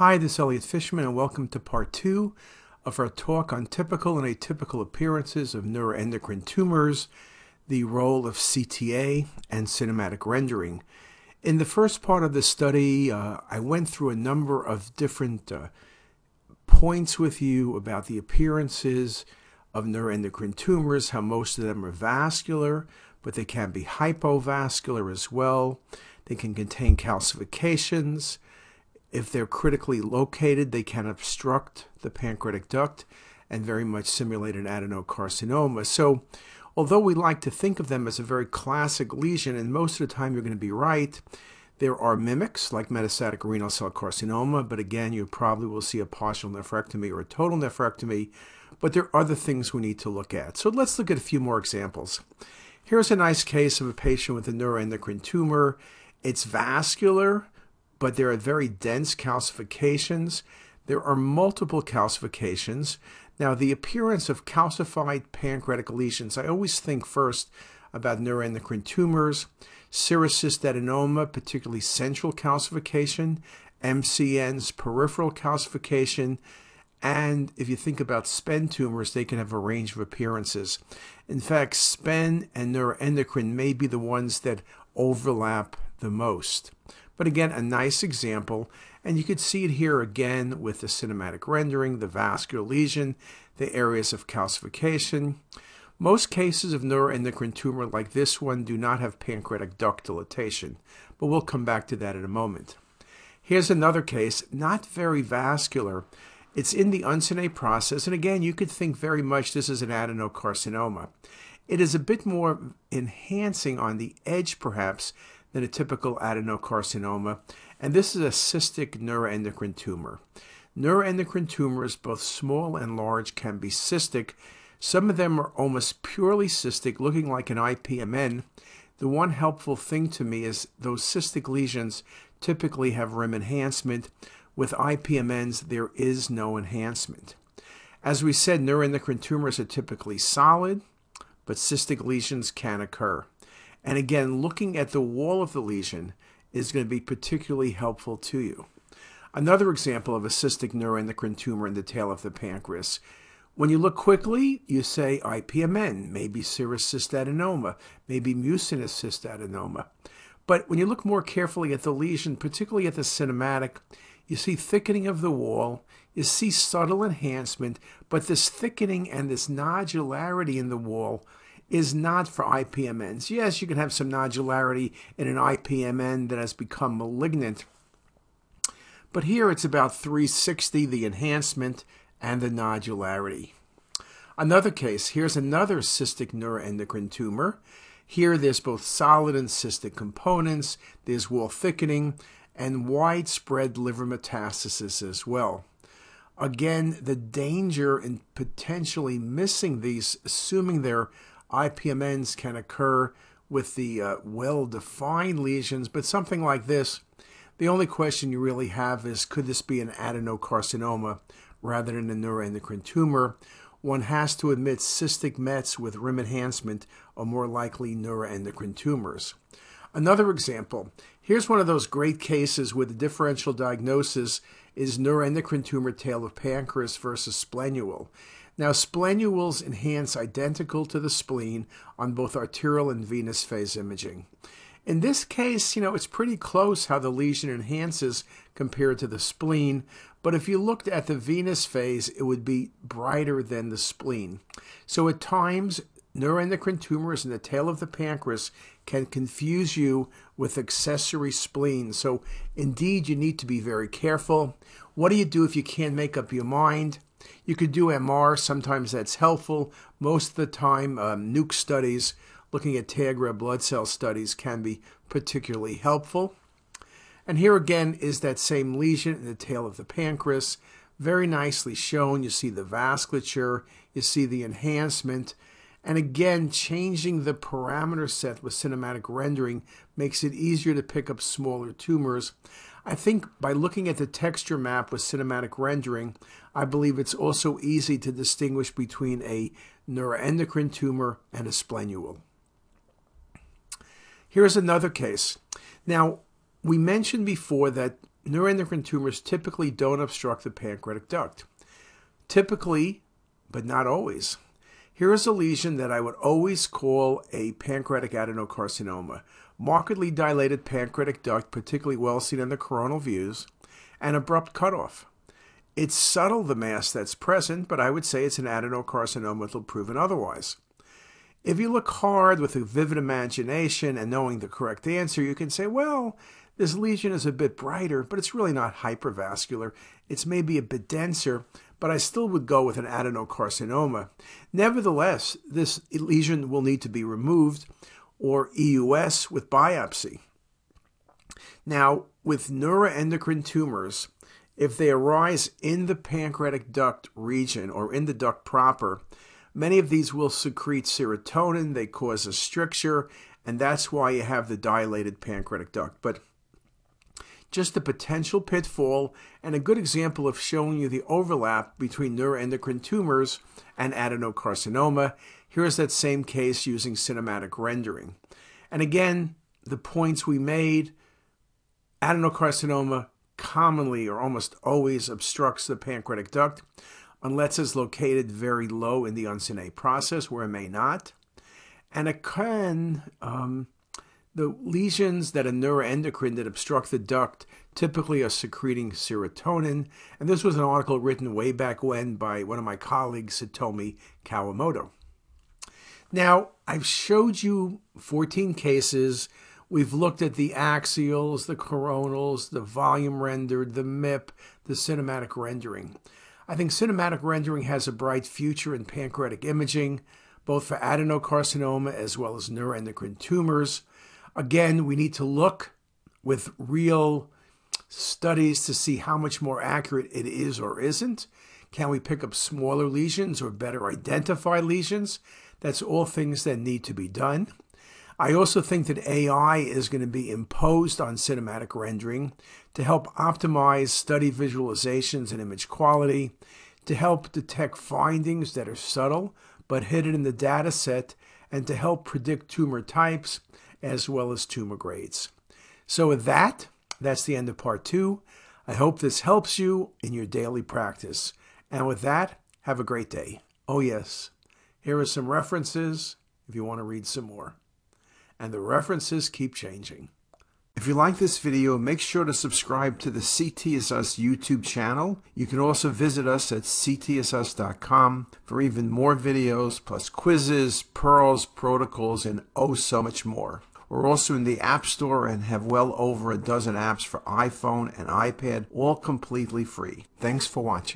Hi, this is Elliot Fishman, and welcome to part two of our talk on typical and atypical appearances of neuroendocrine tumors, the role of CTA, and cinematic rendering. In the first part of the study, uh, I went through a number of different uh, points with you about the appearances of neuroendocrine tumors, how most of them are vascular, but they can be hypovascular as well. They can contain calcifications. If they're critically located, they can obstruct the pancreatic duct and very much simulate an adenocarcinoma. So, although we like to think of them as a very classic lesion, and most of the time you're going to be right, there are mimics like metastatic renal cell carcinoma, but again, you probably will see a partial nephrectomy or a total nephrectomy. But there are other things we need to look at. So let's look at a few more examples. Here's a nice case of a patient with a neuroendocrine tumor. It's vascular, but there are very dense calcifications. There are multiple calcifications. Now, the appearance of calcified pancreatic lesions, I always think first about neuroendocrine tumors, serous cystadenoma, particularly central calcification, MCNs, peripheral calcification, and if you think about SPEN tumors, they can have a range of appearances. In fact, SPEN and neuroendocrine may be the ones that overlap the most. But again, a nice example, and you could see it here again with the cinematic rendering, the vascular lesion, the areas of calcification. Most cases of neuroendocrine tumor like this one do not have pancreatic duct dilatation, but we'll come back to that in a moment. Here's another case, not very vascular. It's in the uncinate process, and again, you could think very much this is an adenocarcinoma. It is a bit more enhancing on the edge, perhaps, than a typical adenocarcinoma, and this is a cystic neuroendocrine tumor. Neuroendocrine tumors, both small and large, can be cystic. Some of them are almost purely cystic, looking like an IPMN. The one helpful thing to me is those cystic lesions typically have rim enhancement. With IPMNs, there is no enhancement. As we said, neuroendocrine tumors are typically solid, but cystic lesions can occur. And again, looking at the wall of the lesion is going to be particularly helpful to you. Another example of a cystic neuroendocrine tumor in the tail of the pancreas. When you look quickly, you say IPMN, maybe serous cystadenoma, maybe mucinous cystadenoma. But when you look more carefully at the lesion, particularly at the cinematic, you see thickening of the wall, you see subtle enhancement, but this thickening and this nodularity in the wall is not for IPMNs. Yes, you can have some nodularity in an IPMN that has become malignant, but here it's about 360, the enhancement and the nodularity. Another case, here's another cystic neuroendocrine tumor. Here there's both solid and cystic components, there's wall thickening, and widespread liver metastasis as well. Again, the danger in potentially missing these, assuming they're IPMNs can occur with the uh, well defined lesions, but something like this, the only question you really have is could this be an adenocarcinoma rather than a neuroendocrine tumor? One has to admit cystic Mets with rim enhancement are more likely neuroendocrine tumors. Another example here's one of those great cases where the differential diagnosis is neuroendocrine tumor tail of pancreas versus splenule. Now, splenules enhance identical to the spleen on both arterial and venous phase imaging. In this case, you know, it's pretty close how the lesion enhances compared to the spleen, but if you looked at the venous phase, it would be brighter than the spleen. So at times, neuroendocrine tumors in the tail of the pancreas can confuse you with accessory spleen. So indeed, you need to be very careful. What do you do if you can't make up your mind? You could do MR, sometimes that's helpful. Most of the time, um, nuke studies looking at tag red blood cell studies can be particularly helpful. And here again is that same lesion in the tail of the pancreas, very nicely shown. You see the vasculature, you see the enhancement, and again, changing the parameter set with cinematic rendering makes it easier to pick up smaller tumors. I think by looking at the texture map with cinematic rendering, I believe it's also easy to distinguish between a neuroendocrine tumor and a splenule. Here's another case. Now, we mentioned before that neuroendocrine tumors typically don't obstruct the pancreatic duct. Typically, but not always. Here is a lesion that I would always call a pancreatic adenocarcinoma. Markedly dilated pancreatic duct, particularly well seen in the coronal views, and abrupt cutoff. It's subtle, the mass that's present, but I would say it's an adenocarcinoma until proven otherwise. If you look hard with a vivid imagination and knowing the correct answer, you can say, well, this lesion is a bit brighter, but it's really not hypervascular. It's maybe a bit denser, but I still would go with an adenocarcinoma. Nevertheless, this lesion will need to be removed or EUS with biopsy. Now, with neuroendocrine tumors, if they arise in the pancreatic duct region or in the duct proper, many of these will secrete serotonin, they cause a stricture, and that's why you have the dilated pancreatic duct. But just a potential pitfall and a good example of showing you the overlap between neuroendocrine tumors and adenocarcinoma. Here's that same case using cinematic rendering. And again, the points we made adenocarcinoma commonly or almost always obstructs the pancreatic duct unless it's located very low in the uncinate process where it may not. And it can um, the lesions that are neuroendocrine that obstruct the duct typically are secreting serotonin. And this was an article written way back when by one of my colleagues, Satomi Kawamoto. Now, I've showed you 14 cases. We've looked at the axials, the coronals, the volume rendered, the MIP, the cinematic rendering. I think cinematic rendering has a bright future in pancreatic imaging, both for adenocarcinoma as well as neuroendocrine tumors. Again, we need to look with real studies to see how much more accurate it is or isn't. Can we pick up smaller lesions or better identify lesions? That's all things that need to be done. I also think that AI is going to be imposed on cinematic rendering to help optimize study visualizations and image quality, to help detect findings that are subtle but hidden in the data set, and to help predict tumor types as well as tumor grades. So, with that, that's the end of part two. I hope this helps you in your daily practice. And with that, have a great day. Oh, yes, here are some references if you want to read some more. And the references keep changing. If you like this video, make sure to subscribe to the CT is Us YouTube channel. You can also visit us at ctisus.com for even more videos, plus quizzes, pearls, protocols, and oh so much more. We're also in the App Store and have well over a dozen apps for iPhone and iPad, all completely free. Thanks for watching.